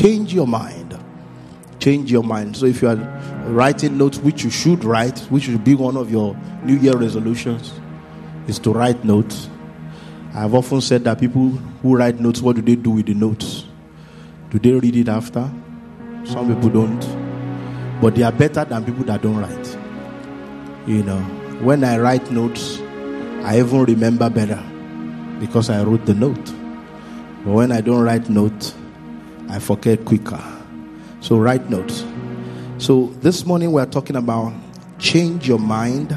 Change your mind. Change your mind. So if you are writing notes, which you should write, which should be one of your New Year resolutions, is to write notes. I've often said that people who write notes, what do they do with the notes? Do they read it after? Some people don't. But they are better than people that don't write. You know, when I write notes, I even remember better because I wrote the note. But when I don't write notes, I forget quicker. So write notes. So this morning we're talking about change your mind,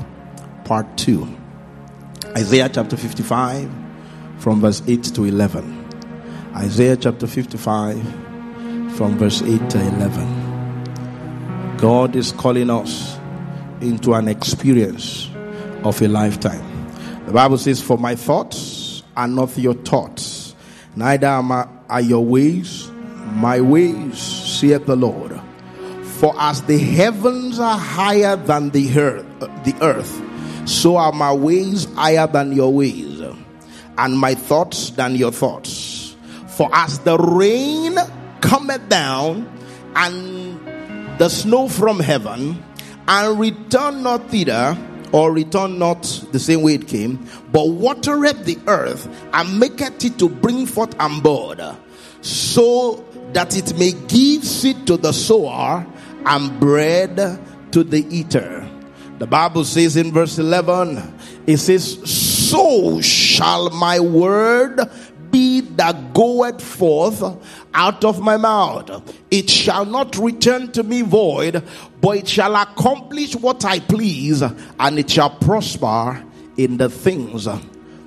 part two. Isaiah chapter 55, from verse 8 to 11. Isaiah chapter 55, from verse 8 to 11. God is calling us into an experience of a lifetime. The Bible says, For my thoughts are not your thoughts, neither are your ways my ways, saith the Lord. For as the heavens are higher than the earth, the earth, so are my ways higher than your ways, and my thoughts than your thoughts. For as the rain cometh down, and the snow from heaven, and return not thither, or return not the same way it came, but watereth the earth, and maketh it to bring forth and bud, so that it may give seed to the sower and bread to the eater. The Bible says in verse 11, it says, So shall my word be that goeth forth out of my mouth. It shall not return to me void, but it shall accomplish what I please, and it shall prosper in the things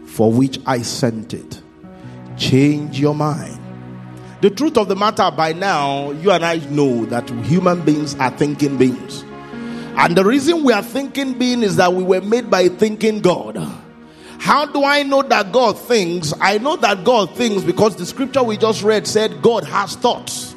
for which I sent it. Change your mind. The truth of the matter by now, you and I know that human beings are thinking beings. And the reason we are thinking beings is that we were made by thinking God. How do I know that God thinks? I know that God thinks because the scripture we just read said God has thoughts.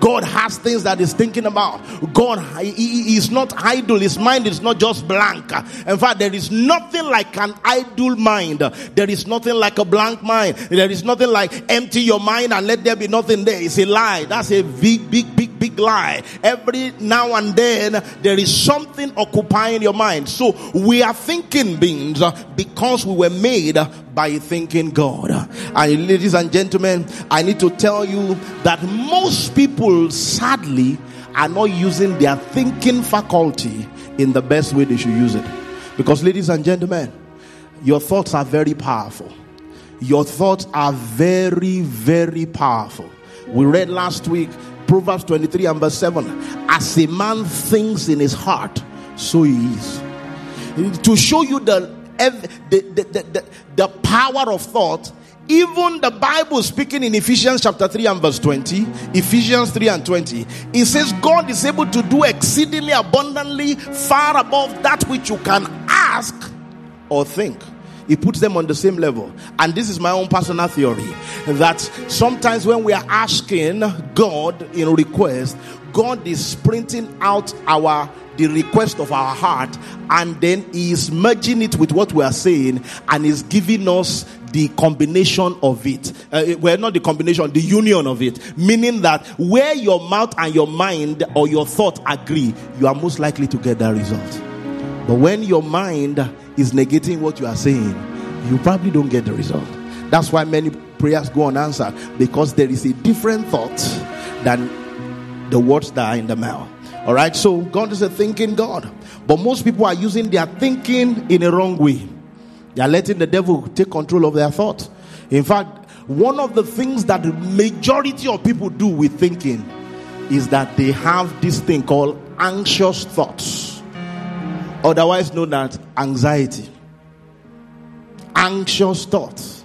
God has things that he's thinking about. God he, is not idle. His mind is not just blank. In fact, there is nothing like an idle mind. There is nothing like a blank mind. There is nothing like empty your mind and let there be nothing there. It's a lie. That's a big, big, big, big lie. Every now and then there is something occupying your mind. So we are thinking beings uh, because we were made by thinking God. And ladies and gentlemen, I need to tell you that most people sadly are not using their thinking faculty in the best way they should use it. Because ladies and gentlemen, your thoughts are very powerful. Your thoughts are very, very powerful. We read last week Proverbs 23 and verse 7 As a man thinks in his heart, so he is. To show you the the, the, the, the, power of thought even the bible speaking in ephesians chapter 3 and verse 20 ephesians 3 and 20 it says god is able to do exceedingly abundantly far above that which you can ask or think. He puts them on the same level. And this is my own personal theory that sometimes when we are asking god in request god is sprinting out our the request of our heart and then he is merging it with what we are saying and is giving us the combination of it. Uh, well, not the combination, the union of it. Meaning that where your mouth and your mind or your thought agree, you are most likely to get that result. But when your mind is negating what you are saying, you probably don't get the result. That's why many prayers go unanswered because there is a different thought than the words that are in the mouth. All right, so God is a thinking God, but most people are using their thinking in a wrong way. They are letting the devil take control of their thoughts. In fact, one of the things that the majority of people do with thinking is that they have this thing called anxious thoughts, otherwise known as anxiety. Anxious thoughts,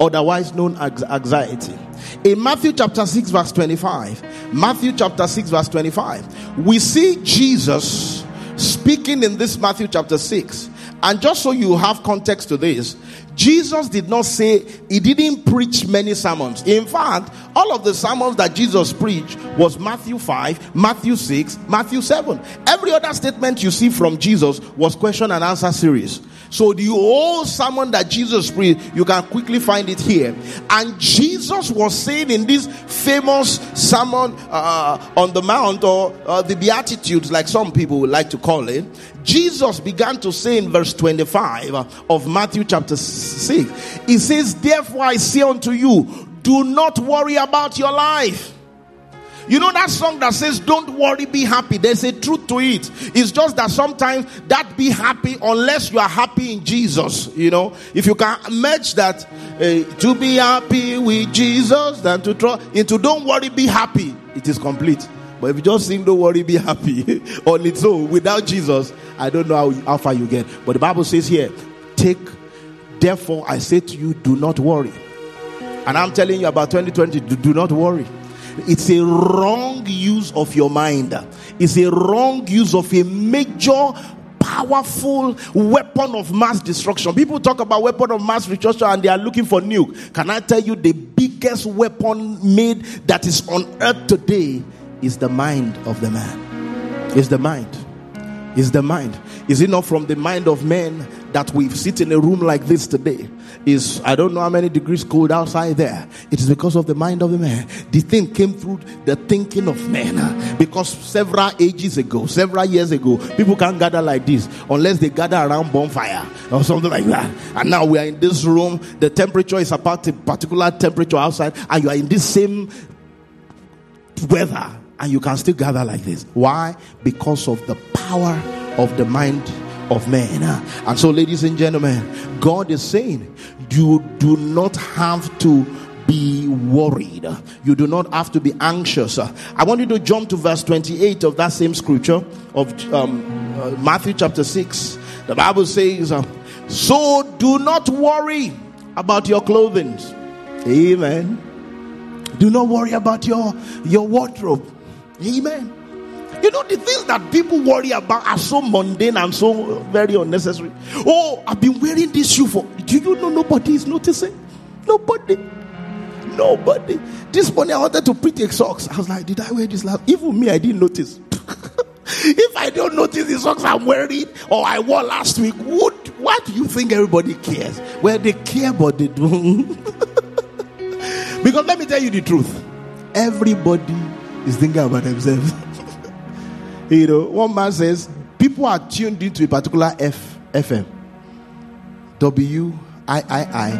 otherwise known as anxiety. In Matthew chapter 6, verse 25, Matthew chapter 6, verse 25, we see Jesus speaking in this Matthew chapter 6. And just so you have context to this, Jesus did not say, he didn't preach many sermons. In fact, all of the sermons that Jesus preached was Matthew 5, Matthew 6, Matthew 7. Every other statement you see from Jesus was question and answer series. So the whole sermon that Jesus preached, you can quickly find it here. And Jesus was saying in this famous sermon uh, on the Mount or uh, the Beatitudes, like some people would like to call it, Jesus began to say in verse 25 of Matthew chapter 6, He says, Therefore I say unto you, do not worry about your life you know that song that says, Don't worry, be happy. There's a truth to it. It's just that sometimes that be happy unless you are happy in Jesus. You know, if you can merge that uh, to be happy with Jesus than to try into don't worry, be happy, it is complete. But if you just sing, don't worry, be happy on its own without Jesus, I don't know how, how far you get. But the Bible says here, take, therefore, I say to you, do not worry. And I'm telling you about 2020, do, do not worry. It's a wrong use of your mind. It's a wrong use of a major powerful weapon of mass destruction. People talk about weapon of mass destruction and they are looking for nuke. Can I tell you the biggest weapon made that is on earth today is the mind of the man. Is the mind. Is the mind. Is it not from the mind of men that we sit in a room like this today? is I don't know how many degrees cold outside there. It is because of the mind of the man. The thing came through the thinking of men. Because several ages ago, several years ago, people can't gather like this unless they gather around bonfire or something like that. And now we are in this room. The temperature is about a particular temperature outside, and you are in this same weather, and you can still gather like this. Why? Because of the power of the mind of men. And so, ladies and gentlemen, God is saying, you do not have to be worried. You do not have to be anxious. I want you to jump to verse 28 of that same scripture of um, uh, Matthew chapter 6. The Bible says, uh, So do not worry about your clothing. Amen. Do not worry about your, your wardrobe. Amen. You know, the things that people worry about are so mundane and so very unnecessary. Oh, I've been wearing this shoe for. Do you know nobody is noticing? Nobody. Nobody. This morning I wanted to put a socks. I was like, did I wear this last? Even me, I didn't notice. if I don't notice the socks I'm wearing or I wore last week, what, why do you think everybody cares? Well, they care, but they don't. because let me tell you the truth. Everybody is thinking about themselves. You know, one man says people are tuned into a particular F FM. W I I I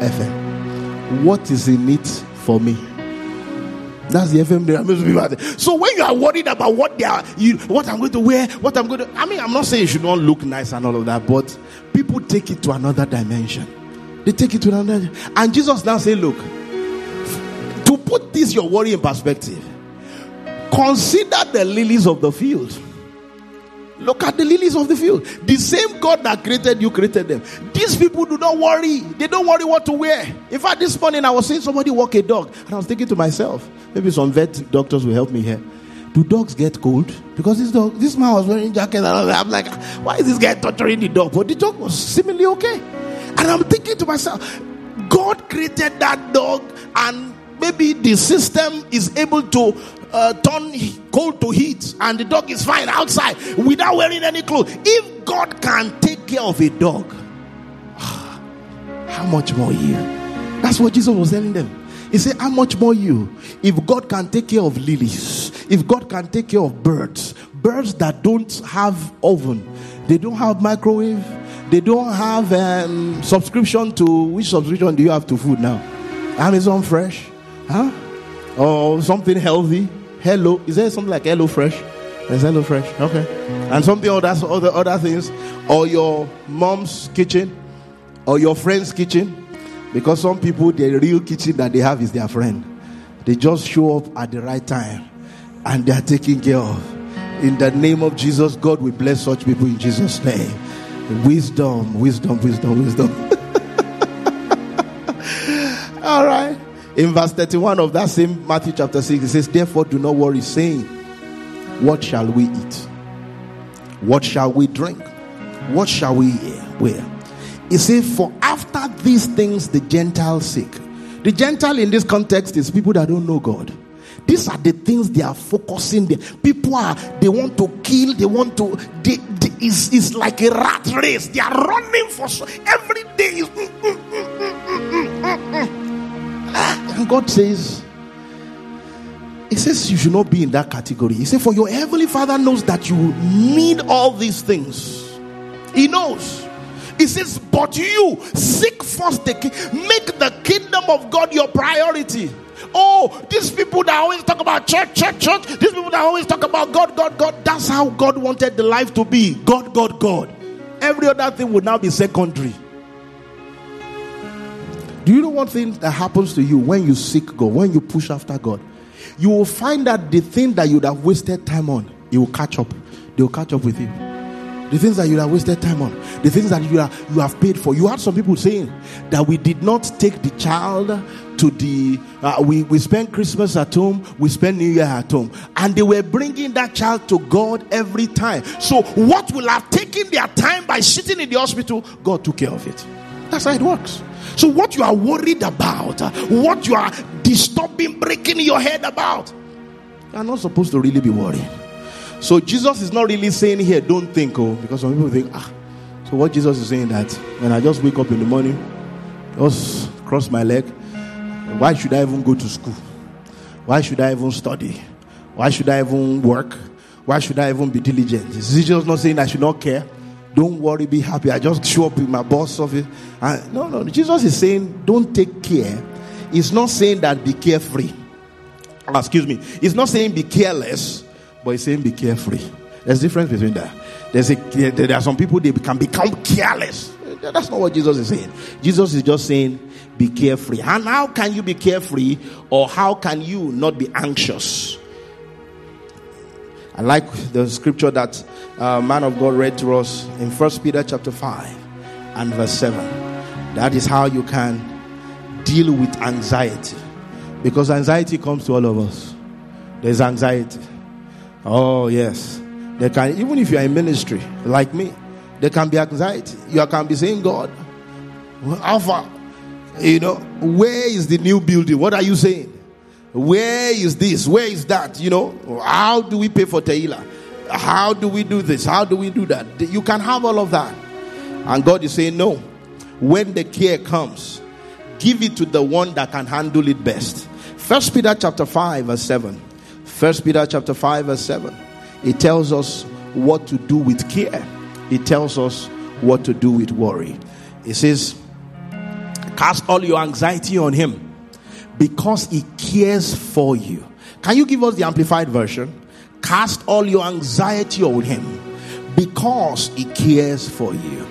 FM. What is in it for me? That's the FM they are supposed to be about. So when you are worried about what they are, you, what I'm going to wear, what I'm going to, I mean, I'm not saying you should not look nice and all of that, but people take it to another dimension. They take it to another, and Jesus now say, look, to put this your worry in perspective, Consider the lilies of the field. Look at the lilies of the field. The same God that created you created them. These people do not worry. They don't worry what to wear. In fact, this morning I was seeing somebody walk a dog, and I was thinking to myself, maybe some vet doctors will help me here. Do dogs get cold? Because this dog, this man was wearing jacket, and I'm like, why is this guy torturing the dog? But the dog was seemingly okay. And I'm thinking to myself, God created that dog, and maybe the system is able to uh, turn cold to heat and the dog is fine outside without wearing any clothes. If God can take care of a dog, how much more you? That's what Jesus was telling them. He said, How much more you? If God can take care of lilies, if God can take care of birds, birds that don't have oven, they don't have microwave, they don't have um, subscription to which subscription do you have to food now? Amazon Fresh, huh? Or something healthy. Hello, is there something like Hello Fresh? There's Hello Fresh, okay. And something other other other things, or your mom's kitchen, or your friend's kitchen, because some people the real kitchen that they have is their friend. They just show up at the right time, and they are taken care of. In the name of Jesus, God will bless such people in Jesus' name. Wisdom, wisdom, wisdom, wisdom. All right. In verse 31 of that same Matthew chapter 6, it says, Therefore, do not worry, saying, What shall we eat? What shall we drink? What shall we wear? He says, For after these things the Gentiles seek. The Gentile in this context is people that don't know God. These are the things they are focusing. There. People are they want to kill. They want to. They, they, it's, it's like a rat race. They are running for every day. Is, mm, mm, mm, and God says, He says you should not be in that category. He said, For your heavenly Father knows that you need all these things. He knows. He says, But you seek first the make the kingdom of God your priority. Oh, these people that always talk about church, church, church, these people that always talk about God, God, God, that's how God wanted the life to be. God, God, God. Every other thing would now be secondary. Do you know one thing that happens to you when you seek God, when you push after God? You will find that the thing that you'd have wasted time on, it will catch up. They will catch up with you. The things that you have wasted time on, the things that you, are, you have paid for. You had some people saying that we did not take the child to the, uh, we, we spent Christmas at home, we spent New Year at home, and they were bringing that child to God every time. So, what will have taken their time by sitting in the hospital, God took care of it. That's how it works. So, what you are worried about, what you are disturbing, breaking your head about, you are not supposed to really be worried. So Jesus is not really saying here, don't think, oh, because some people think, ah. So what Jesus is saying that when I just wake up in the morning, just cross my leg, why should I even go to school? Why should I even study? Why should I even work? Why should I even be diligent? Is Jesus not saying I should not care? Don't worry, be happy. I just show up in my boss office. And, no, no. Jesus is saying, don't take care. He's not saying that be carefree. Ah, excuse me. He's not saying be careless. But he's saying be carefree. There's difference between that. There's a, there are some people they can become careless. That's not what Jesus is saying. Jesus is just saying be carefree. And how can you be carefree or how can you not be anxious? I like the scripture that uh, man of God read to us in First Peter chapter 5 and verse 7. That is how you can deal with anxiety. Because anxiety comes to all of us. There's anxiety. Oh, yes. There can, even if you are in ministry like me, there can be anxiety. You can be saying, God, Alpha, you know, where is the new building? What are you saying? Where is this? Where is that? You know, how do we pay for Taylor? How do we do this? How do we do that? You can have all of that. And God is saying, no. When the care comes, give it to the one that can handle it best. First Peter chapter 5, verse 7. First Peter chapter 5, verse 7. It tells us what to do with care. It tells us what to do with worry. It says, Cast all your anxiety on him because he cares for you. Can you give us the amplified version? Cast all your anxiety on him because he cares for you.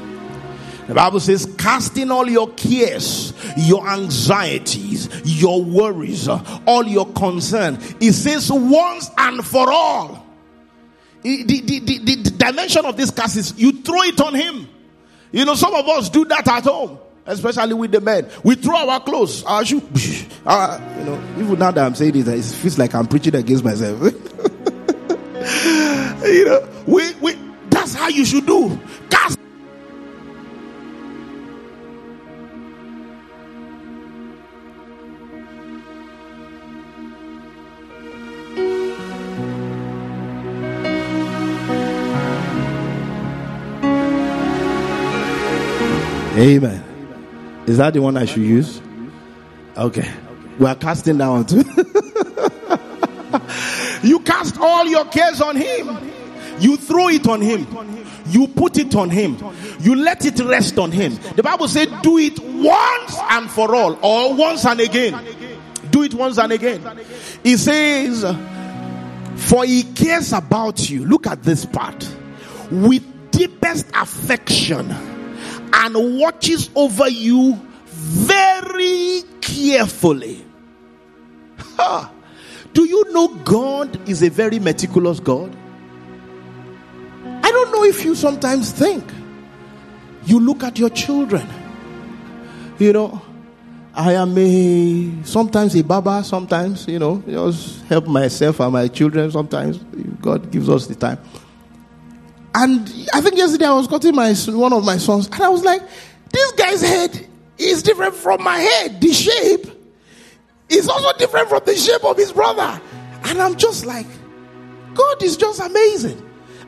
The Bible says, casting all your cares, your anxieties, your worries, all your concern. It says once and for all. The, the, the, the, dimension of this cast is you throw it on him. You know, some of us do that at home, especially with the men. We throw our clothes, our shoe. Our, ah, you know, even now that I'm saying this, it feels like I'm preaching against myself. you know, we, we, that's how you should do. Cast Amen. Is that the one I should use? Okay. We are casting down too. you cast all your cares on him. You throw it on him. You put it on him. You let it rest on him. The Bible says, do it once and for all, or once and again. Do it once and again. He says, for he cares about you. Look at this part. With deepest affection and watches over you very carefully. Ha. Do you know God is a very meticulous God? If you sometimes think you look at your children, you know. I am a sometimes a baba, sometimes, you know, just help myself and my children sometimes. God gives us the time. And I think yesterday I was cutting my one of my sons, and I was like, this guy's head is different from my head. The shape is also different from the shape of his brother. And I'm just like, God is just amazing.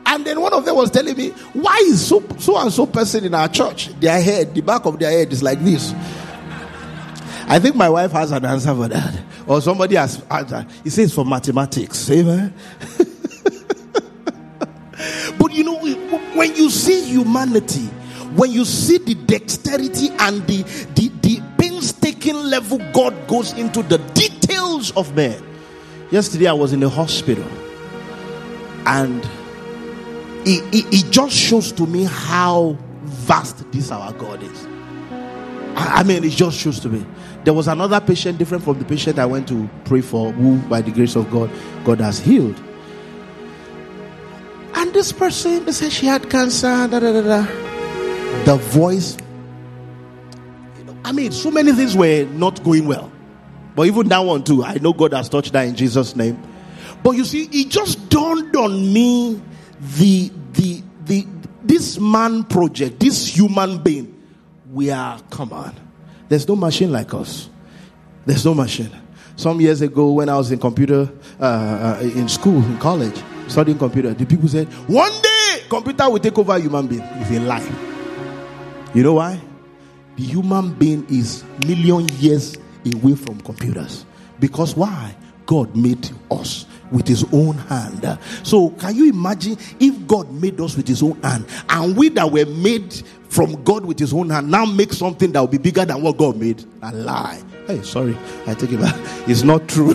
And then one of them was telling me, why is so so and so person in our church, their head, the back of their head is like this. I think my wife has an answer for that. Or somebody has answered. He says for mathematics. Amen. but you know, when you see humanity, when you see the dexterity and the, the, the painstaking level God goes into the details of man. Yesterday I was in the hospital and it, it, it just shows to me how vast this our God is. I, I mean, it just shows to me. There was another patient different from the patient I went to pray for, who, by the grace of God, God has healed. And this person, they said she had cancer, da da da. The voice, you know, I mean, so many things were not going well. But even that one too, I know God has touched that in Jesus' name. But you see, it just dawned on me the the the this man project, this human being. We are come on. There's no machine like us. There's no machine. Some years ago, when I was in computer uh, uh, in school, in college, studying computer, the people said, "One day, computer will take over human being." It's a lie. You know why? The human being is million years away from computers. Because why? God made us with his own hand. So, can you imagine if God made us with his own hand and we that were made from God with his own hand now make something that will be bigger than what God made? A lie. Hey, sorry, I take it back. It's not true.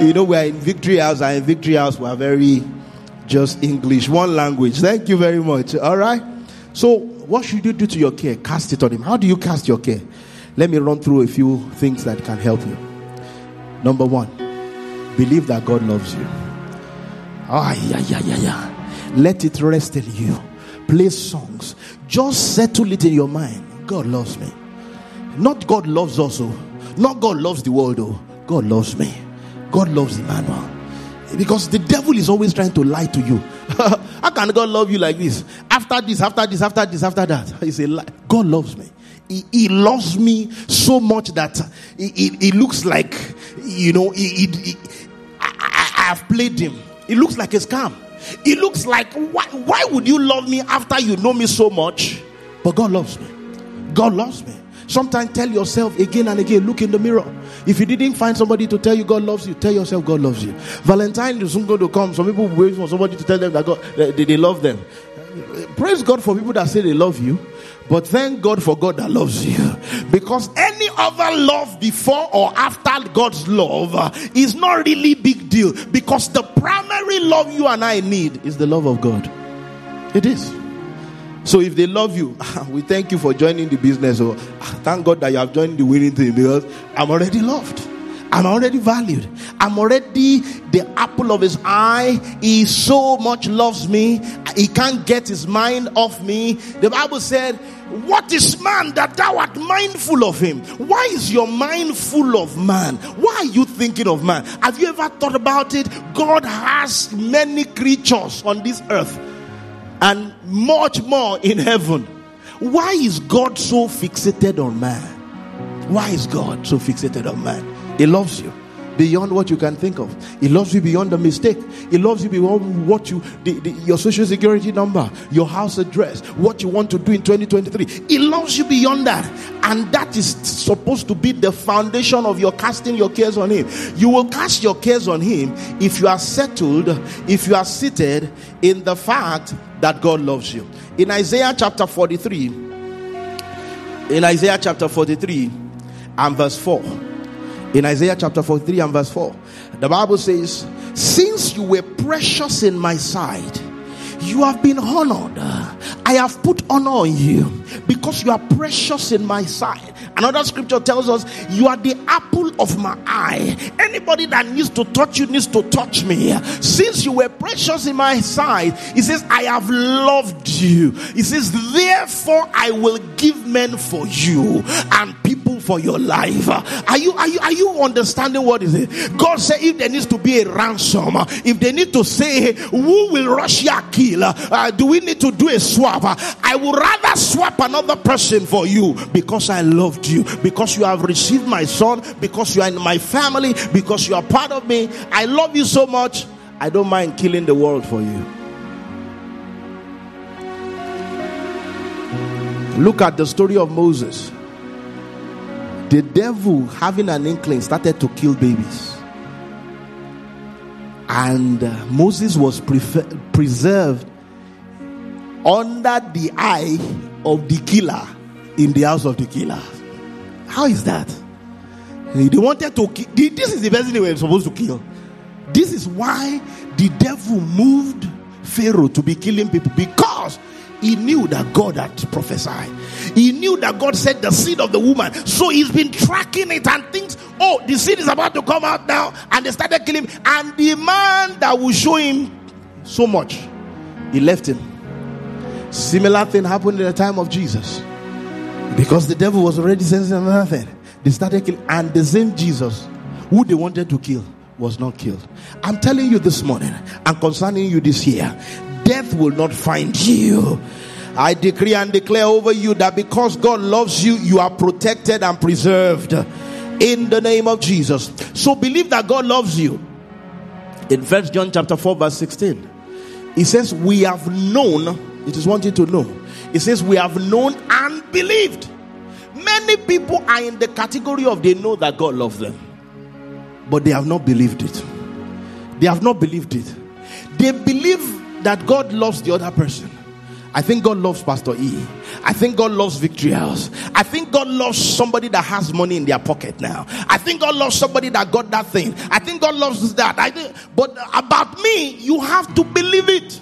you know, we are in Victory House, and in Victory House, we are very just English, one language. Thank you very much. All right. So, what should you do to your care? Cast it on Him. How do you cast your care? Let me run through a few things that can help you. Number one, believe that God loves you. Ah, yeah, yeah, yeah, yeah. Let it rest in you. Play songs. Just settle it in your mind. God loves me. Not God loves us, oh. Not God loves the world, oh. God loves me. God loves Emmanuel. Because the devil is always trying to lie to you. How can God love you like this? After this, after this, after this, after that. It's a lie. God loves me. He, he loves me so much that it, looks like, you know, I, I have played him. It looks like a scam. It looks like, why, why would you love me after you know me so much? But God loves me. God loves me. Sometimes tell yourself again and again, look in the mirror. If you didn't find somebody to tell you God loves you, tell yourself God loves you. Valentine is soon going to come. Some people wait for somebody to tell them that God they, they love them. Praise God for people that say they love you. But thank God for God that loves you. Because any other love before or after God's love uh, is not really big deal. Because the primary love you and I need is the love of God. It is. So if they love you, we thank you for joining the business. Or oh, thank God that you have joined the winning team because I'm already loved. I'm already valued. I'm already the apple of his eye. He so much loves me. He can't get his mind off me. The Bible said, What is man that thou art mindful of him? Why is your mind full of man? Why are you thinking of man? Have you ever thought about it? God has many creatures on this earth and much more in heaven. Why is God so fixated on man? Why is God so fixated on man? He loves you beyond what you can think of. He loves you beyond the mistake. He loves you beyond what you, the, the, your social security number, your house address, what you want to do in 2023. He loves you beyond that. And that is supposed to be the foundation of your casting your cares on Him. You will cast your cares on Him if you are settled, if you are seated in the fact that God loves you. In Isaiah chapter 43, in Isaiah chapter 43 and verse 4, in Isaiah chapter 43 and verse 4, the Bible says, Since you were precious in my sight, you have been honored. I have put honor on you because you are precious in my sight. Another scripture tells us, You are the apple of my eye. Anybody that needs to touch you needs to touch me. Since you were precious in my sight, he says, I have loved you. He says, Therefore, I will give men for you, and people for your life. Are you are you are you understanding what is it? God said if there needs to be a ransom, if they need to say who will Russia kill, uh, do we need to do a swap? I would rather swap another person for you because I loved you, because you have received my son, because you are in my family, because you are part of me. I love you so much. I don't mind killing the world for you. Look at the story of Moses. The devil, having an inkling, started to kill babies. And uh, Moses was prefer- preserved under the eye of the killer in the house of the killer. How is that? They wanted to kill. This is the person they were supposed to kill. This is why the devil moved Pharaoh to be killing people because he knew that God had prophesied. He knew that God said the seed of the woman. So he's been tracking it and thinks, oh, the seed is about to come out now. And they started killing him. And the man that will show him so much, he left him. Similar thing happened in the time of Jesus. Because the devil was already sensing another thing. They started killing. And the same Jesus who they wanted to kill was not killed. I'm telling you this morning and concerning you this year, death will not find you. I decree and declare over you that because God loves you, you are protected and preserved in the name of Jesus. So believe that God loves you. In First John chapter 4, verse 16, he says, We have known, it is wanting to know. It says, We have known and believed. Many people are in the category of they know that God loves them, but they have not believed it. They have not believed it. They believe that God loves the other person. I think God loves Pastor E. I think God loves Victory House. I think God loves somebody that has money in their pocket now. I think God loves somebody that got that thing. I think God loves that. I think, but about me, you have to believe it.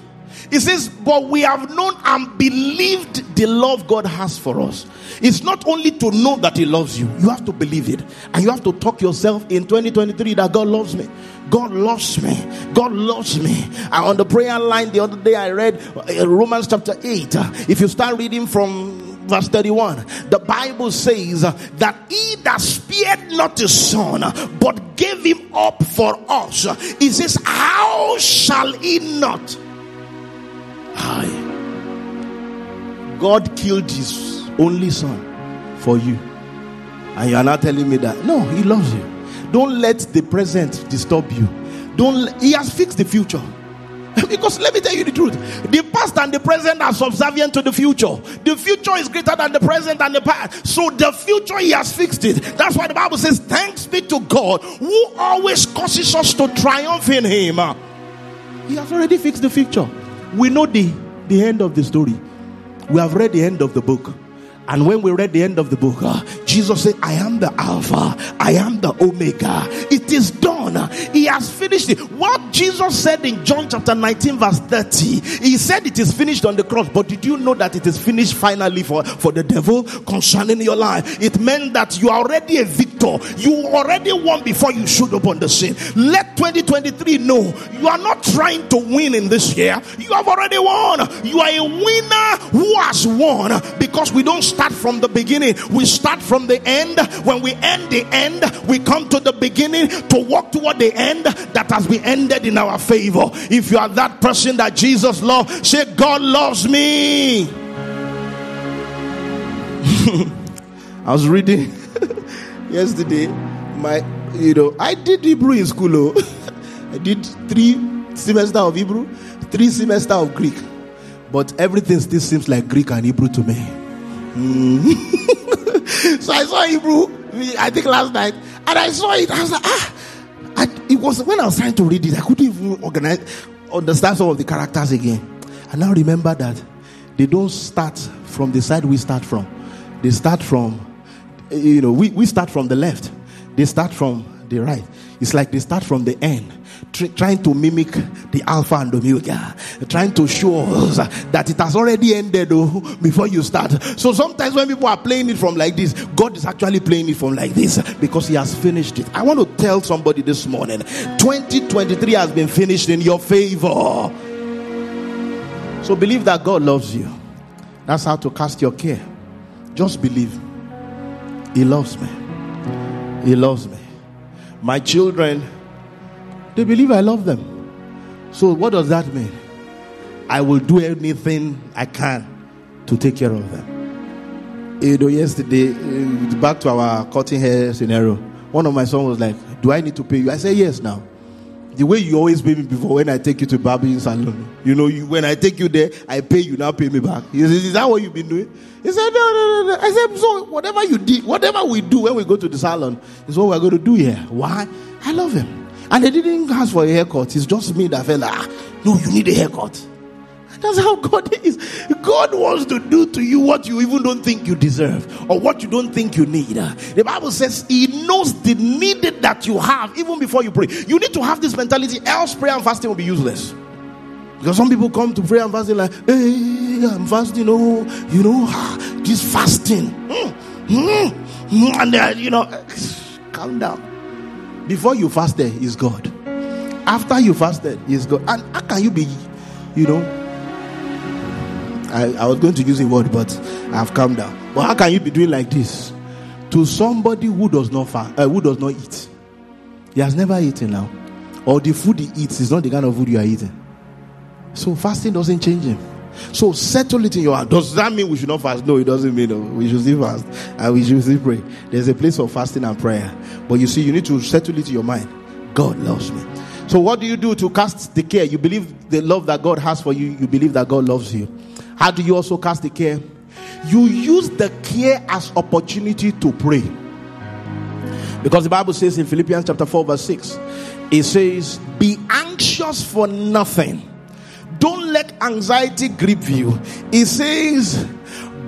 It says, but we have known and believed the love God has for us. It's not only to know that He loves you, you have to believe it. And you have to talk yourself in 2023 that God loves me. God loves me. God loves me. And on the prayer line the other day, I read uh, Romans chapter 8. If you start reading from verse 31 the bible says that he that spared not his son but gave him up for us he says how shall he not I God killed his only son for you. And you are not telling me that. No, he loves you. Don't let the present disturb you. Don't he has fixed the future. Because let me tell you the truth the past and the present are subservient to the future. The future is greater than the present and the past. So the future, He has fixed it. That's why the Bible says, Thanks be to God who always causes us to triumph in Him. He has already fixed the future. We know the, the end of the story, we have read the end of the book. And when we read the end of the book, uh, Jesus said, I am the Alpha, I am the Omega. It is done. He has finished it. What Jesus said in John chapter 19, verse 30, he said it is finished on the cross. But did you know that it is finished finally for, for the devil concerning your life? It meant that you are already a victor. You already won before you showed up on the scene. Let 2023 know you are not trying to win in this year. You have already won. You are a winner who has won because we don't start from the beginning. We start from the end. When we end the end, we come to the beginning to walk toward the end that has been ended in our favor. If you are that person that Jesus loves, say, God loves me. I was reading yesterday. My, you know, I did Hebrew in school. Oh. I did three semester of Hebrew, three semester of Greek, but everything still seems like Greek and Hebrew to me. Mm. So I saw Hebrew, I think last night, and I saw it. I was like, ah. I, it was when I was trying to read it, I couldn't even organize, understand some of the characters again. And now remember that they don't start from the side we start from. They start from, you know, we, we start from the left. They start from the right. It's like they start from the end, tr- trying to mimic the Alpha and Omega, trying to show us that it has already ended oh, before you start. So sometimes when people are playing it from like this, God is actually playing it from like this because He has finished it. I want to tell somebody this morning 2023 has been finished in your favor. So believe that God loves you. That's how to cast your care. Just believe. He loves me. He loves me. My children, they believe I love them. So, what does that mean? I will do anything I can to take care of them. You know, yesterday, uh, back to our cutting hair scenario, one of my sons was like, Do I need to pay you? I said, Yes, now. The way you always pay me before when I take you to barbering salon. You know, you, when I take you there, I pay you, now pay me back. He said, Is that what you've been doing? He said, No, no, no, no. I said, So whatever you did, whatever we do when we go to the salon is what we're going to do here. Why? I love him. And they didn't ask for a haircut. It's just me that felt like, ah, no, you need a haircut. That's how God is. God wants to do to you what you even don't think you deserve or what you don't think you need. The Bible says He knows the need that you have even before you pray. You need to have this mentality, else prayer and fasting will be useless. Because some people come to pray and fasting like, hey, I'm fasting, oh, you know, this fasting. Mm, mm, mm, and then, you know, calm down. Before you fasted is God. After you fasted is God. And how can you be, you know, I, I was going to use a word, but I've calmed down. But how can you be doing like this to somebody who does not fast, uh, who does not eat? He has never eaten now, or the food he eats is not the kind of food you are eating. So fasting doesn't change him. So settle it in your heart. Does that mean we should not fast? No, it doesn't mean we should still fast and we should still pray. There's a place for fasting and prayer. But you see, you need to settle it in your mind. God loves me. So what do you do to cast the care? You believe the love that God has for you. You believe that God loves you. How do you also cast the care? You use the care as opportunity to pray. Because the Bible says in Philippians chapter 4, verse 6, it says, Be anxious for nothing. Don't let anxiety grip you. It says,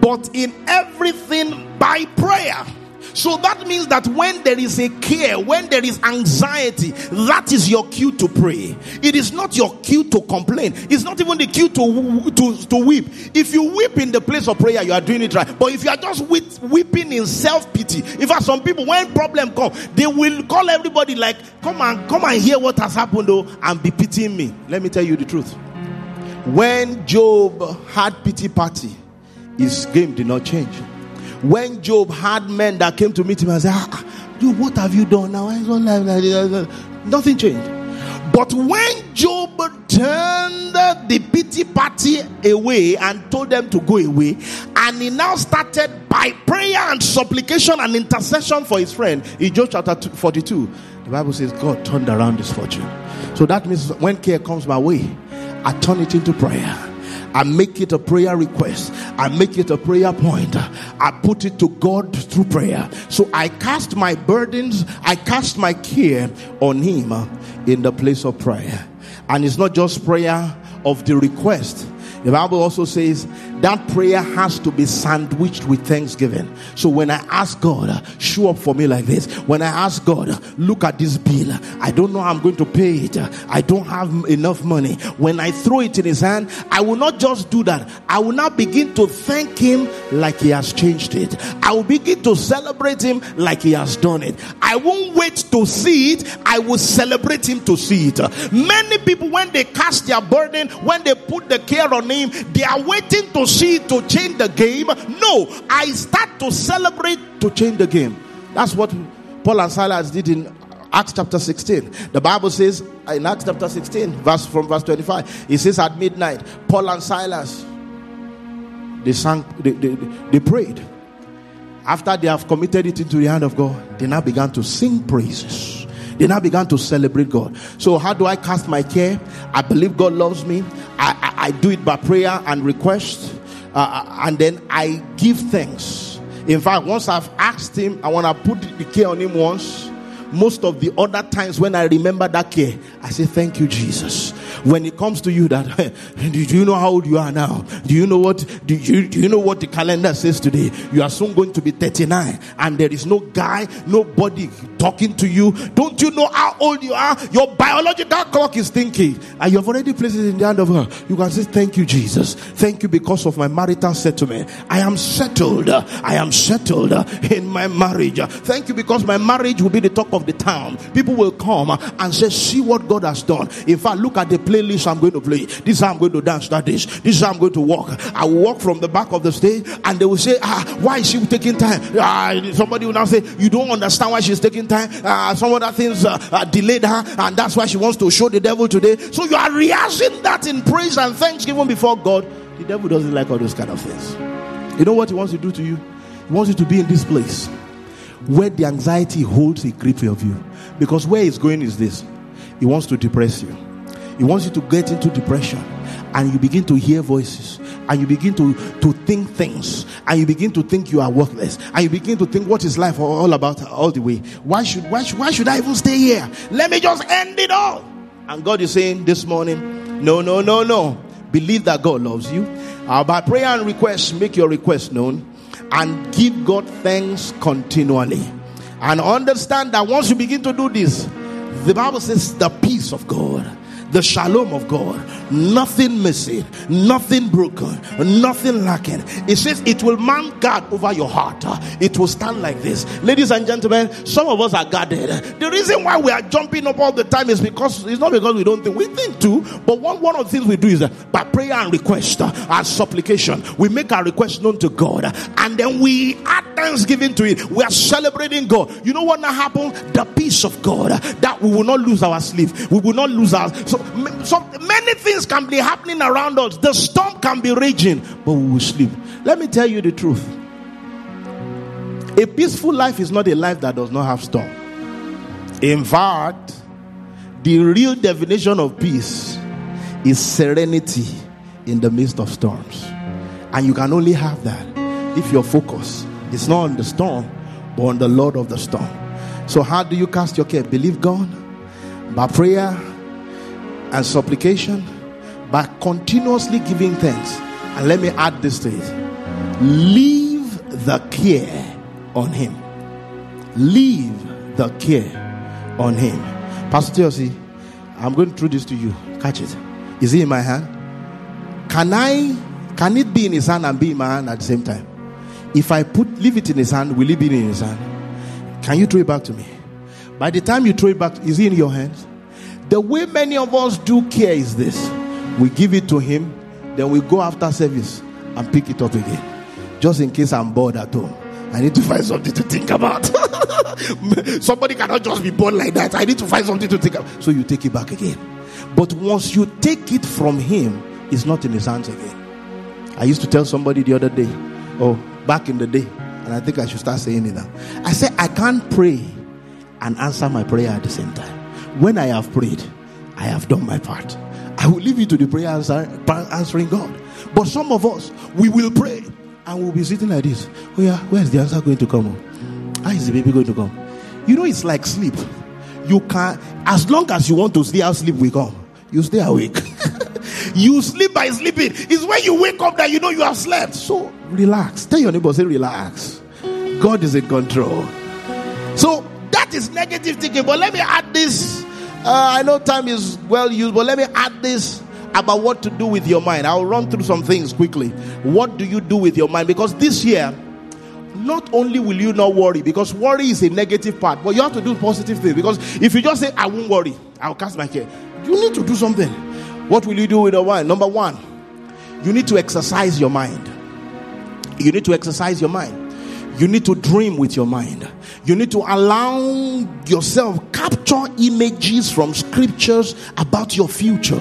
But in everything by prayer so that means that when there is a care, when there is anxiety, that is your cue to pray. It is not your cue to complain. It's not even the cue to, to, to weep. If you weep in the place of prayer, you are doing it right. But if you are just weeping in self pity, in fact, some people, when problem come, they will call everybody like, come and come and hear what has happened though, and be pitying me. Let me tell you the truth. When Job had pity party, his game did not change. When Job had men that came to meet him and said, ah, Job, what have you done now? Nothing changed. But when Job turned the pity party away and told them to go away, and he now started by prayer and supplication and intercession for his friend in Job chapter 42, the Bible says God turned around his fortune. So that means when care comes my way, I turn it into prayer. I make it a prayer request. I make it a prayer point. I put it to God through prayer. So I cast my burdens, I cast my care on Him in the place of prayer. And it's not just prayer of the request, the Bible also says that prayer has to be sandwiched with thanksgiving. So when I ask God, uh, show up for me like this, when I ask God, uh, look at this bill, I don't know how I'm going to pay it, I don't have enough money. When I throw it in his hand, I will not just do that, I will now begin to thank him like he has changed it. I will begin to celebrate him like he has done it. I won't wait to see it, I will celebrate him to see it. Many people, when they cast their burden, when they put the care on him, they are waiting to see to change the game. No, I start to celebrate to change the game. That's what Paul and Silas did in Acts chapter 16. The Bible says in Acts chapter 16, verse from verse 25, it says at midnight, Paul and Silas they sang, they, they, they prayed. After they have committed it into the hand of God, they now began to sing praises. They now began to celebrate God. So, how do I cast my care? I believe God loves me. I, I, I do it by prayer and request. Uh, uh and then I give thanks. In fact, once I've asked Him, I want to put the care on Him once. Most of the other times when I remember that care, I say, Thank you, Jesus when it comes to you that do you know how old you are now? Do you know what do you, do you know what the calendar says today? You are soon going to be 39 and there is no guy nobody talking to you. Don't you know how old you are? Your biological clock is thinking. And you have already placed it in the hand of her you can say thank you jesus. Thank you because of my marital settlement. I am settled. I am settled in my marriage. Thank you because my marriage will be the talk of the town. People will come and say see what god has done. In fact look at the playlist I'm going to play. This is how I'm going to dance that. This is how I'm going to walk. I will walk from the back of the stage and they will say, ah, why is she taking time? Ah, somebody will now say, you don't understand why she's taking time. Ah, some other things uh, uh, delayed her and that's why she wants to show the devil today. So you are rehearsing that in praise and thanksgiving before God. The devil doesn't like all those kind of things. You know what he wants to do to you? He wants you to be in this place where the anxiety holds a grip of you. Because where he's going is this He wants to depress you, He wants you to get into depression, and you begin to hear voices, and you begin to, to think things, and you begin to think you are worthless, and you begin to think what is life all about all the way. Why should, why should, why should I even stay here? Let me just end it all. And God is saying this morning, no, no, no, no. Believe that God loves you. Uh, by prayer and request, make your request known and give God thanks continually. And understand that once you begin to do this, the Bible says the peace of God the shalom of God. Nothing missing, nothing broken, nothing lacking. It says it will mount guard over your heart. It will stand like this. Ladies and gentlemen, some of us are guarded. The reason why we are jumping up all the time is because it's not because we don't think, we think too. But one, one of the things we do is that by prayer and request uh, and supplication, we make our request known to God uh, and then we add thanksgiving to it. We are celebrating God. You know what now happened? The peace of God that we will not lose our sleep, we will not lose our. So so many things can be happening around us. The storm can be raging, but we will sleep. Let me tell you the truth. A peaceful life is not a life that does not have storm. In fact, the real definition of peace is serenity in the midst of storms. And you can only have that if your focus is not on the storm, but on the Lord of the storm. So, how do you cast your care? Believe God by prayer and supplication by continuously giving thanks. And let me add this to it leave the care on Him. Leave the care on Him. Pastor Teosi, I'm going through this to you. Catch it. Is it in my hand? Can I, can it be in his hand and be in my hand at the same time? If I put, leave it in his hand, will it be in his hand? Can you throw it back to me? By the time you throw it back, is it in your hands? The way many of us do care is this we give it to Him, then we go after service and pick it up again. Just in case I'm bored at home. I need to find something to think about. Somebody cannot just be born like that. I need to find something to think about. So you take it back again. But once you take it from Him, it's not in His hands again. I used to tell somebody the other day, oh, back in the day, and I think I should start saying it now. I said, I can't pray and answer my prayer at the same time when I have prayed, I have done my part. I will leave you to the prayer answer, answering God. But some of us, we will pray and we'll be sitting like this. Oh, yeah, where's the answer going to come? How is the baby going to come? You know, it's like sleep. You can, as long as you want to see how sleep will come, you stay awake. you sleep by sleeping. It's when you wake up that you know you have slept. So relax. Tell your neighbor, say, relax. God is in control. So that is negative thinking. But let me add this uh, I know time is well used, but let me add this about what to do with your mind. I'll run through some things quickly. What do you do with your mind? Because this year, not only will you not worry, because worry is a negative part, but you have to do positive things. Because if you just say, I won't worry, I'll cast my care, you need to do something. What will you do with your mind? Number one, you need to exercise your mind. You need to exercise your mind. You need to dream with your mind. You need to allow yourself capture images from scriptures about your future.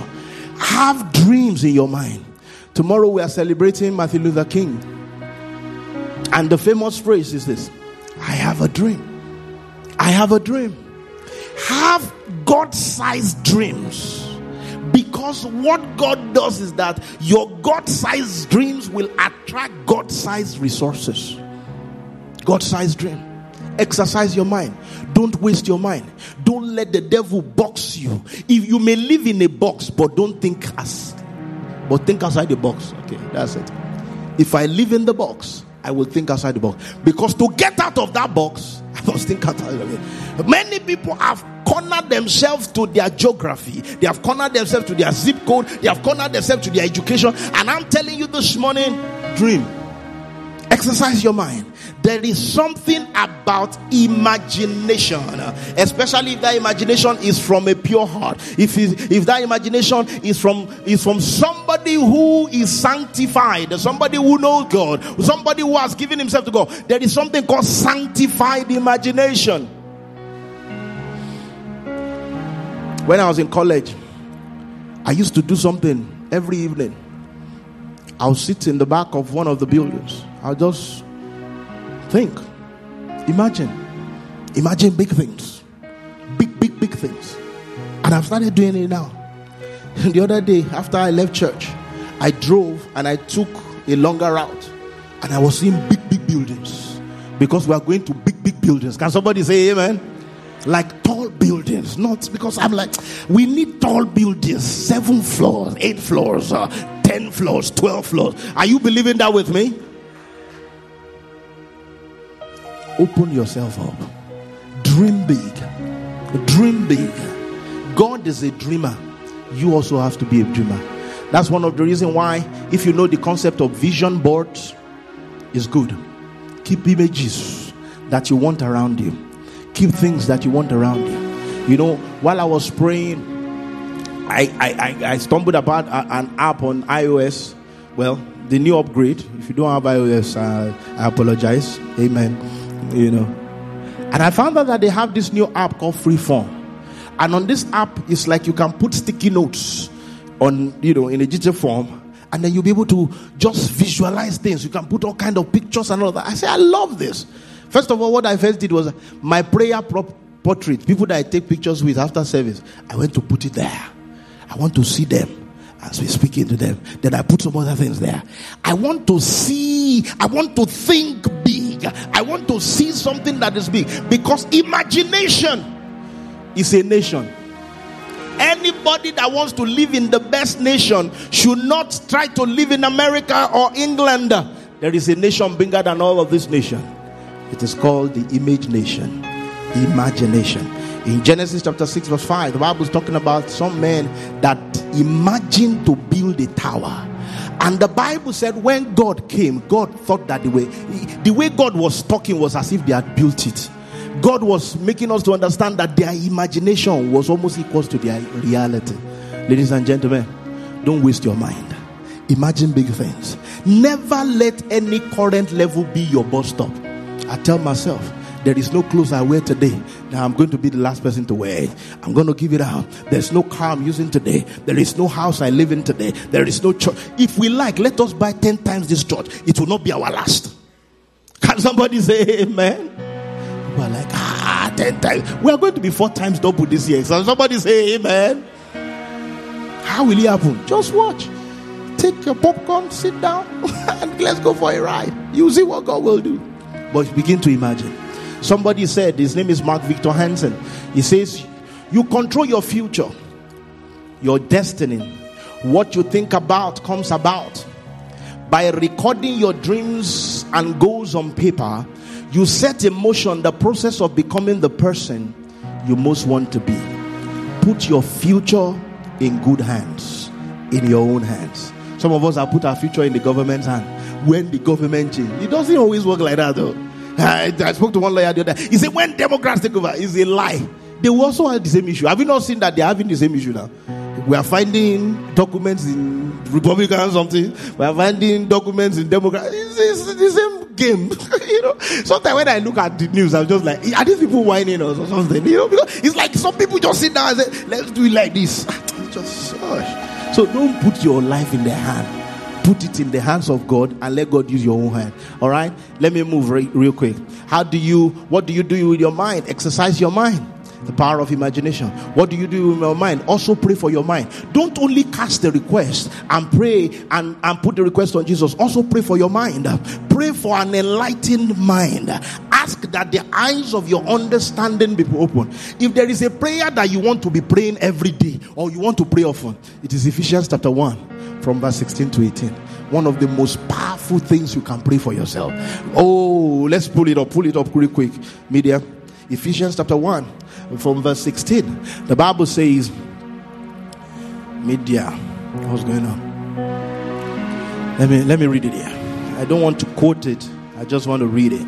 Have dreams in your mind. Tomorrow we are celebrating Martin Luther King. And the famous phrase is this I have a dream. I have a dream. Have God sized dreams. Because what God does is that your God sized dreams will attract God sized resources. God sized dream. Exercise your mind. Don't waste your mind. Don't let the devil box you. If you may live in a box, but don't think as, but think outside the box. Okay, that's it. If I live in the box, I will think outside the box. Because to get out of that box, I must think outside of it. Many people have cornered themselves to their geography. They have cornered themselves to their zip code. They have cornered themselves to their education. And I'm telling you this morning, dream Exercise your mind. There is something about imagination, especially if that imagination is from a pure heart. If if that imagination is from is from somebody who is sanctified, somebody who knows God, somebody who has given himself to God, there is something called sanctified imagination. When I was in college, I used to do something every evening. I'll sit in the back of one of the buildings. I'll just think. Imagine. Imagine big things. Big, big, big things. And I've started doing it now. the other day, after I left church, I drove and I took a longer route. And I was seeing big, big buildings. Because we are going to big, big buildings. Can somebody say amen? Like tall buildings. Not because I'm like, we need tall buildings. Seven floors, eight floors, uh, 10 floors, 12 floors. Are you believing that with me? Open yourself up. Dream big. Dream big. God is a dreamer. You also have to be a dreamer. That's one of the reasons why, if you know the concept of vision boards, is good. Keep images that you want around you. Keep things that you want around you. You know, while I was praying, I, I, I stumbled about an app on iOS. Well, the new upgrade. If you don't have iOS, uh, I apologize. Amen. You know. And I found out that they have this new app called Freeform. And on this app, it's like you can put sticky notes on, you know, in a digital form. And then you'll be able to just visualize things. You can put all kind of pictures and all that. I say, I love this. First of all, what I first did was my prayer portrait, people that I take pictures with after service, I went to put it there. I want to see them as we speak into them. Then I put some other things there. I want to see, I want to think I want to see something that is big because imagination is a nation. Anybody that wants to live in the best nation should not try to live in America or England. There is a nation bigger than all of this nation. It is called the image nation. Imagination. In Genesis chapter 6, verse 5, the Bible is talking about some men that imagined to build a tower. And the Bible said when God came, God thought that the way the way God was talking was as if they had built it. God was making us to understand that their imagination was almost equal to their reality. Ladies and gentlemen, don't waste your mind. Imagine big things. Never let any current level be your bus stop. I tell myself, there is no clothes I wear today that I'm going to be the last person to wear. I'm going to give it out. There's no car I'm using today. There is no house I live in today. There is no church. If we like, let us buy 10 times this church. It will not be our last. Can somebody say amen? People are like, ah, 10 times. We are going to be four times double this year. So somebody say amen. How will it happen? Just watch. Take your popcorn, sit down, and let's go for a ride. You see what God will do. But begin to imagine. Somebody said, his name is Mark Victor Hansen. He says, You control your future, your destiny. What you think about comes about. By recording your dreams and goals on paper, you set in motion the process of becoming the person you most want to be. Put your future in good hands, in your own hands. Some of us have put our future in the government's hand. When the government change, it doesn't always work like that though. I, I spoke to one lawyer the other. He said, when Democrats take over, it's a lie. They will also have the same issue. Have you not seen that they're having the same issue now? We are finding documents in Republican something. We are finding documents in Democrat. It's, it's the same game. you know, sometimes when I look at the news, I'm just like, are these people whining or something? You know, because it's like some people just sit down and say, let's do it like this. Just, gosh. So don't put your life in their hand put it in the hands of God and let God use your own hand. All right? Let me move re- real quick. How do you, what do you do with your mind? Exercise your mind. The power of imagination. What do you do with your mind? Also pray for your mind. Don't only cast the request and pray and, and put the request on Jesus. Also pray for your mind. Pray for an enlightened mind. Ask that the eyes of your understanding be open. If there is a prayer that you want to be praying every day or you want to pray often, it is Ephesians chapter 1 from verse 16 to 18. One of the most powerful things you can pray for yourself. Oh, let's pull it up, pull it up real quick. Media. Ephesians chapter 1 from verse 16. The Bible says, Media. What's going on? Let me let me read it here. I don't want to quote it I just want to read it.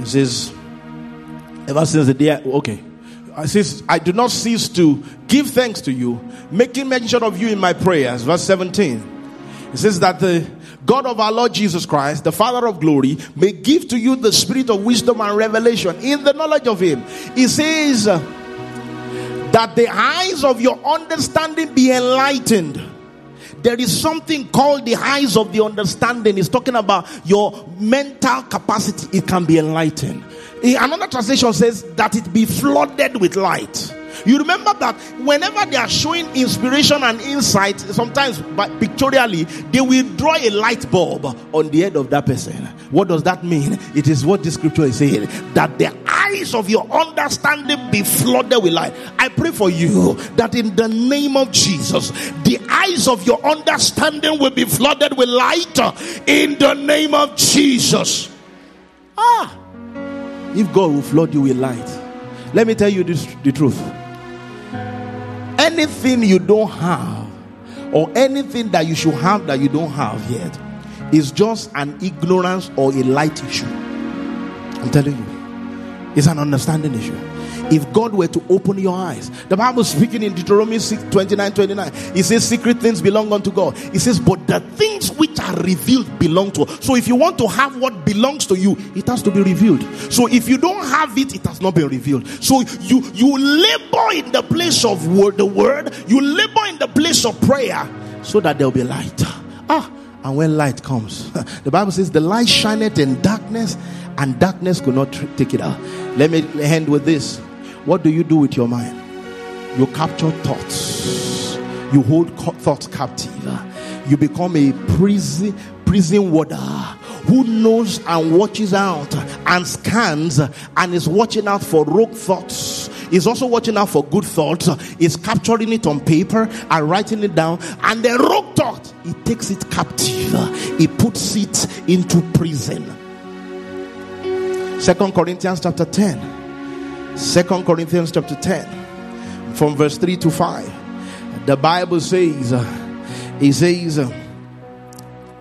It says, ever since the day, I, okay. It says, I do not cease to give thanks to you, making mention of you in my prayers. Verse 17. It says that the God of our Lord Jesus Christ, the Father of glory, may give to you the spirit of wisdom and revelation in the knowledge of Him. He says uh, that the eyes of your understanding be enlightened. There is something called the eyes of the understanding. It's talking about your mental capacity. It can be enlightened. Another translation says that it be flooded with light. You remember that whenever they are showing inspiration and insight, sometimes pictorially, they will draw a light bulb on the head of that person. What does that mean? It is what the scripture is saying that the eyes of your understanding be flooded with light. I pray for you that in the name of Jesus, the eyes of your understanding will be flooded with light in the name of Jesus. Ah, if God will flood you with light, let me tell you this, the truth anything you don't have, or anything that you should have that you don't have yet, is just an ignorance or a light issue. I'm telling you, it's an understanding issue if God were to open your eyes. The Bible speaking in Deuteronomy 6, 29 29, it says, Secret things belong unto God. It says, But the things which are revealed belong to us. So if you want to have what belongs to you, it has to be revealed. So if you don't have it, it has not been revealed. So you you labor in the place of word, the word, you labor in the place of prayer so that there'll be light. Ah, and when light comes, the Bible says, The light shineth in darkness, and darkness could not take it out. Let me end with this. What do you do with your mind? You capture thoughts. You hold thoughts captive. You become a prison prison warder who knows and watches out and scans and is watching out for rogue thoughts. Is also watching out for good thoughts. Is capturing it on paper and writing it down. And the rogue thought, he takes it captive. He puts it into prison. Second Corinthians chapter 10 Second Corinthians chapter 10, from verse 3 to 5. The Bible says, it says, uh,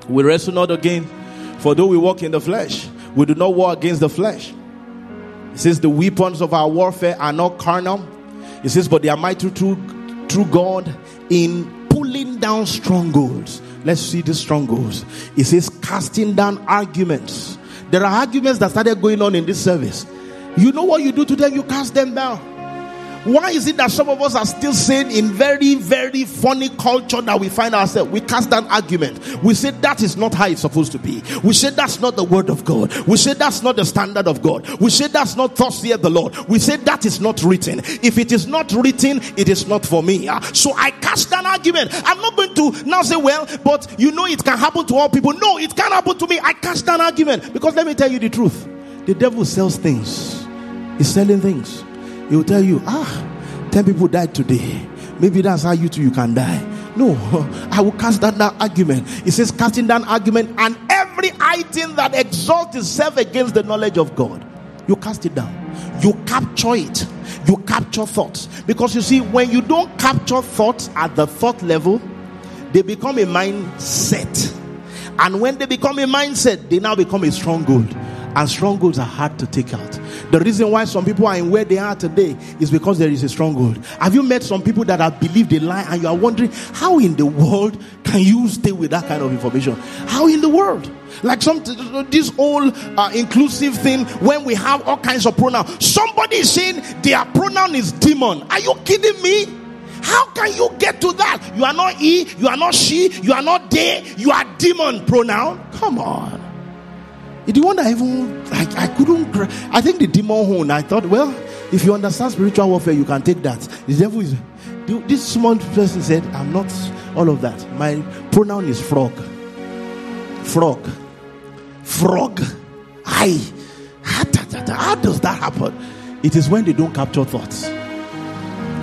we wrestle not again, for though we walk in the flesh, we do not war against the flesh. It says the weapons of our warfare are not carnal. He says, but they are mighty through, through God in pulling down strongholds. Let's see the strongholds. He says casting down arguments. There are arguments that started going on in this service you know what you do to them? You cast them down. Why is it that some of us are still saying in very, very funny culture that we find ourselves? We cast down argument. We say that is not how it's supposed to be. We say that's not the word of God. We say that's not the standard of God. We say that's not thus here the Lord. We say that is not written. If it is not written, it is not for me. Ah, so I cast down argument. I'm not going to now say, well, but you know it can happen to all people. No, it can't happen to me. I cast down argument. Because let me tell you the truth. The devil sells things He's selling things. He will tell you, ah, 10 people died today. Maybe that's how you too you can die. No, I will cast down that argument. It says, casting down argument and every item that exalts itself against the knowledge of God. You cast it down. You capture it. You capture thoughts. Because you see, when you don't capture thoughts at the thought level, they become a mindset. And when they become a mindset, they now become a stronghold. And strongholds are hard to take out. The reason why some people are in where they are today is because there is a stronghold. Have you met some people that have believed a lie and you are wondering how in the world can you stay with that kind of information? How in the world? Like some this whole uh, inclusive thing when we have all kinds of pronouns. Somebody is saying their pronoun is demon. Are you kidding me? How can you get to that? You are not he, you are not she, you are not they, you are demon pronoun. Come on. The one that even I, couldn't. I think the demon horn. I thought, well, if you understand spiritual warfare, you can take that. The devil is. This small person said, "I'm not all of that. My pronoun is frog. Frog. Frog. I. How does that happen? It is when they don't capture thoughts.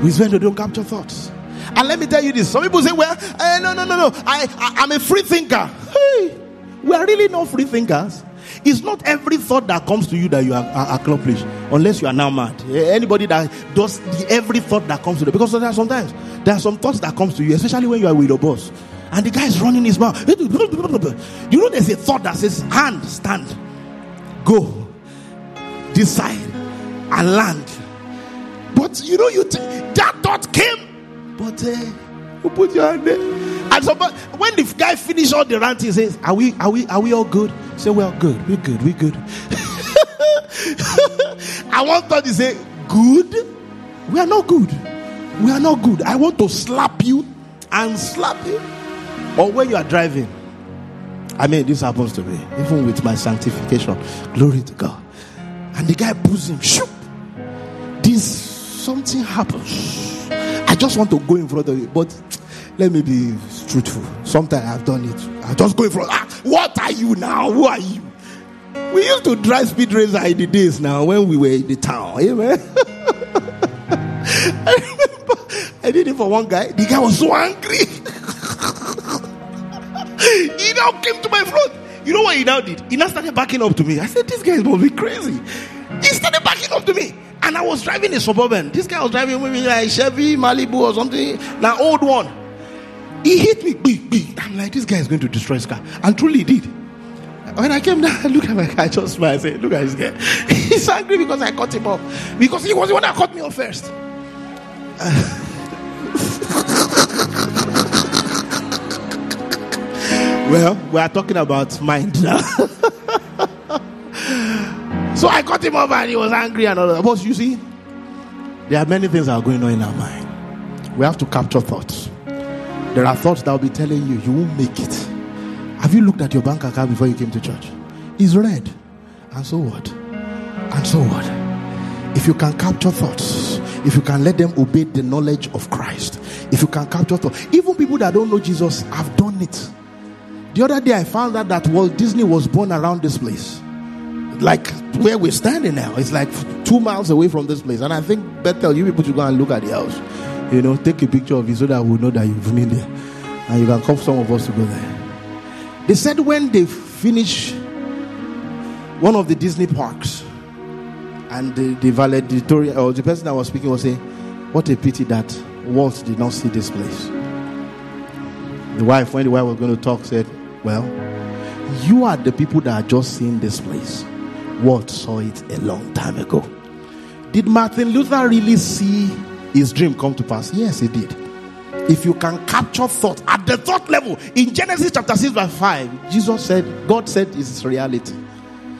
It's when they don't capture thoughts. And let me tell you this: some people say, "Well, eh, no, no, no, no. I, I, I'm a free thinker." Hey, we are really not free thinkers. It's not every thought that comes to you that you are, accomplished, unless you are now mad. Eh, anybody that does the, every thought that comes to them, because there are sometimes there are some thoughts that comes to you, especially when you are with your boss, and the guy is running his mouth. You know, there's a thought that says, "Hand, stand." go, decide, and land. But you know, you t- that thought came, but uh, you put your hand there. And so, but when the guy finished all the rant, he says, "Are we, are we, are we all good?" Say, "Well, good. We're good. We're good." I want to say, "Good." We are not good. We are not good. I want to slap you and slap you. Or when you are driving. I mean, this happens to me, even with my sanctification. Glory to God. And the guy pulls him. Shoop. This something happens. I just want to go in front of you, but let me be truthful. Sometimes I've done it. I just go front. Ah, what are you now? Who are you? We used to drive speed racer in the days now when we were in the town. Amen. I remember I did it for one guy. The guy was so angry. he now came to my front. You know what he now did? He now started backing up to me. I said, This guy is going to be crazy. He started backing up to me. And I was driving a suburban. This guy was driving maybe like Chevy, Malibu, or something. Now, old one. He hit me. Big, big. I'm like, this guy is going to destroy his car. And truly he did. When I came down, I looked at my car, I just smiled. I said, Look at this guy. He's angry because I cut him off. Because he was the one that cut me off first. well, we are talking about mind now. so I cut him off and he was angry and all that. But you see, there are many things that are going on in our mind. We have to capture thoughts. There are thoughts that will be telling you you won't make it. Have you looked at your bank account before you came to church? It's red. And so what? And so what? If you can capture thoughts, if you can let them obey the knowledge of Christ, if you can capture thoughts, even people that don't know Jesus have done it. The other day I found out that Walt Disney was born around this place. Like where we're standing now. It's like two miles away from this place. And I think Bethel, you people should go and look at the house. You know, take a picture of it so that we know that you've been there. And you can come some of us to go there. They said when they finish one of the Disney parks, and the, the valedictorian or the person that was speaking was saying, What a pity that Walt did not see this place. The wife, when the wife was going to talk, said, Well, you are the people that are just seeing this place. Walt saw it a long time ago. Did Martin Luther really see his dream come to pass? Yes, he did. If you can capture thought at the thought level, in Genesis chapter 6, verse 5, Jesus said, God said it's reality.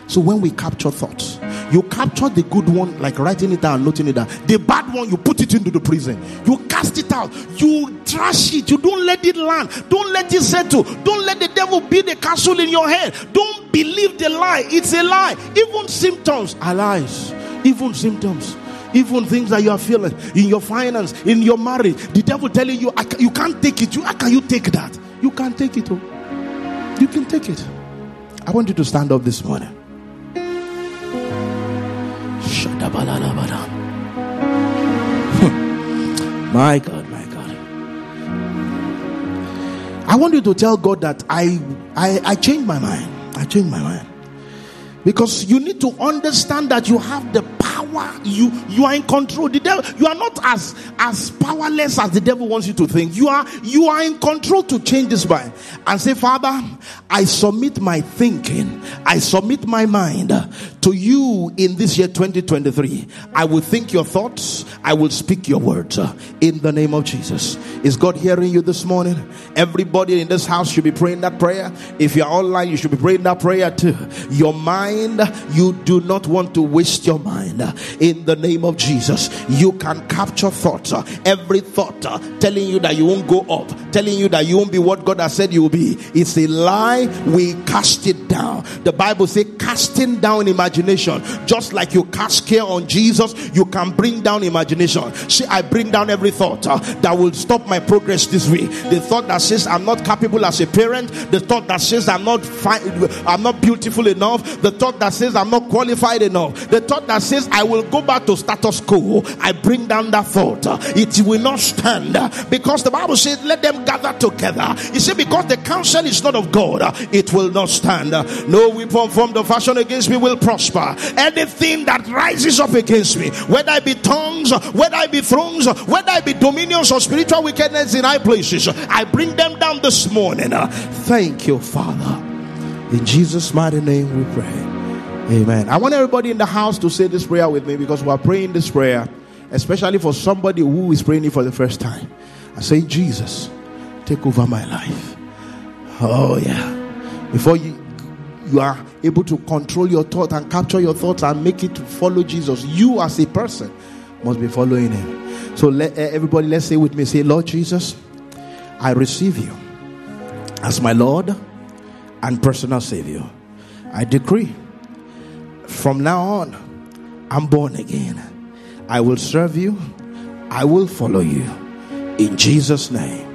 So when we capture thoughts, you capture the good one, like writing it down, noting it down. The bad one, you put it into the prison. You cast it out. You trash it. You don't let it land. Don't let it settle. Don't let the devil be the castle in your head. Don't believe the lie. It's a lie. Even symptoms are lies. Even symptoms. Even things that you are feeling in your finance, in your marriage, the devil telling you you can't take it. You, how can you take that? You can't take it. Oh. You can take it. I want you to stand up this morning. my God, my God. I want you to tell God that I I, I changed my mind. I changed my mind. Because you need to understand that you have the power. You you are in control. The devil, you are not as as powerless as the devil wants you to think. You are you are in control to change this mind and say, Father, I submit my thinking. I submit my mind to you in this year 2023. I will think your thoughts. I will speak your words in the name of Jesus. Is God hearing you this morning? Everybody in this house should be praying that prayer. If you're online, you should be praying that prayer too. Your mind you do not want to waste your mind. In the name of Jesus, you can capture thoughts. Every thought telling you that you won't go up, telling you that you won't be what God has said you will be. It's a lie. We cast it down. The Bible says, casting down imagination. Just like you cast care on Jesus, you can bring down imagination. See, I bring down every thought uh, that will stop my progress this week. The thought that says I'm not capable as a parent, the thought that says I'm not I'm not beautiful enough, the thought that says I'm not qualified enough, the thought that says I will go back to status quo, I bring down that thought. It will not stand because the Bible says, Let them gather together. You see, because the counsel is not of God, it will not stand. No weapon from the fashion against me will prosper. Anything that rises up against me, whether it be tongues, whether it be thrones, whether it be dominions or spiritual wickedness in high places, I bring them down this morning. Thank you, Father. In Jesus' mighty name we pray. Amen. I want everybody in the house to say this prayer with me because we are praying this prayer, especially for somebody who is praying it for the first time. I say, Jesus, take over my life. Oh, yeah. Before you, you are able to control your thought and capture your thoughts and make it to follow Jesus, you as a person must be following him. So let eh, everybody let's say with me, say, Lord Jesus, I receive you as my Lord and personal Savior. I decree from now on, I'm born again. I will serve you. I will follow you. In Jesus' name.